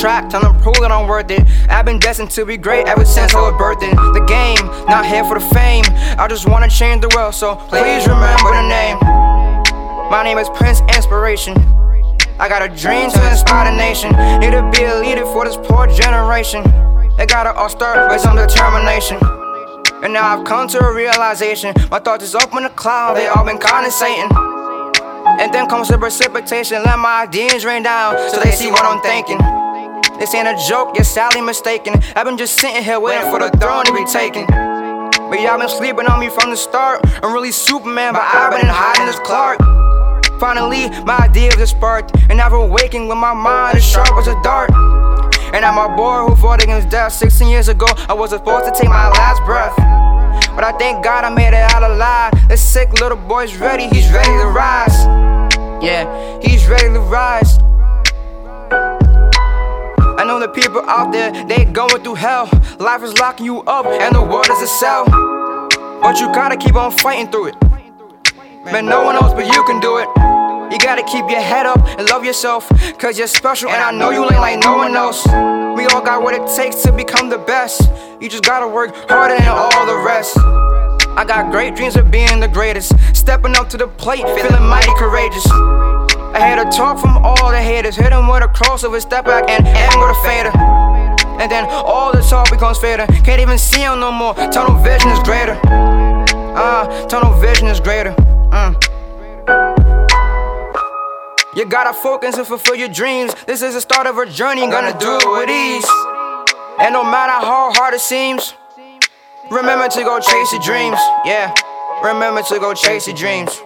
track, time to prove that I'm worth it. I've been destined to be great ever since I was birthed. The game, not here for the fame. I just wanna change the world, so please remember the name. My name is Prince Inspiration. I got a dream to inspire the nation. Need to be a leader for this poor generation. They gotta all start with some determination. And now I've come to a realization. My thoughts is up in the cloud, they all been condensating. And then comes the precipitation, let my ideas rain down so they see what I'm thinking. This ain't a joke, you're sadly mistaken. I've been just sitting here waiting for the throne to be taken. But y'all been sleeping on me from the start. I'm really Superman, but I've been hiding as Clark. Finally, my ideas are sparked, and I've awakened with my mind as sharp as a dart. And I'm a boy who fought against death 16 years ago. I was supposed to take my last breath. But I thank God I made it out alive. This sick little boy's ready, he's ready to rise. Yeah, he's ready to rise. The people out there, they going through hell. Life is locking you up, and the world is a cell. But you gotta keep on fighting through it. Man, no one else but you can do it. You gotta keep your head up and love yourself, cause you're special, and I know you ain't like no one else. We all got what it takes to become the best. You just gotta work harder than all the rest. I got great dreams of being the greatest. Stepping up to the plate, feeling mighty courageous. I had a talk from all the haters. Hit them with a crossover, step back, and end with a fader. And then all the talk becomes fader. Can't even see him no more. Tunnel vision is greater. Ah, uh, tunnel vision is greater. Mm. You gotta focus and fulfill your dreams. This is the start of a journey, gonna do it with ease. And no matter how hard it seems, remember to go chase your dreams. Yeah, remember to go chase your dreams.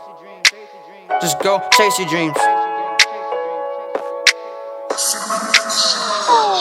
Just go chase your dreams. Oh.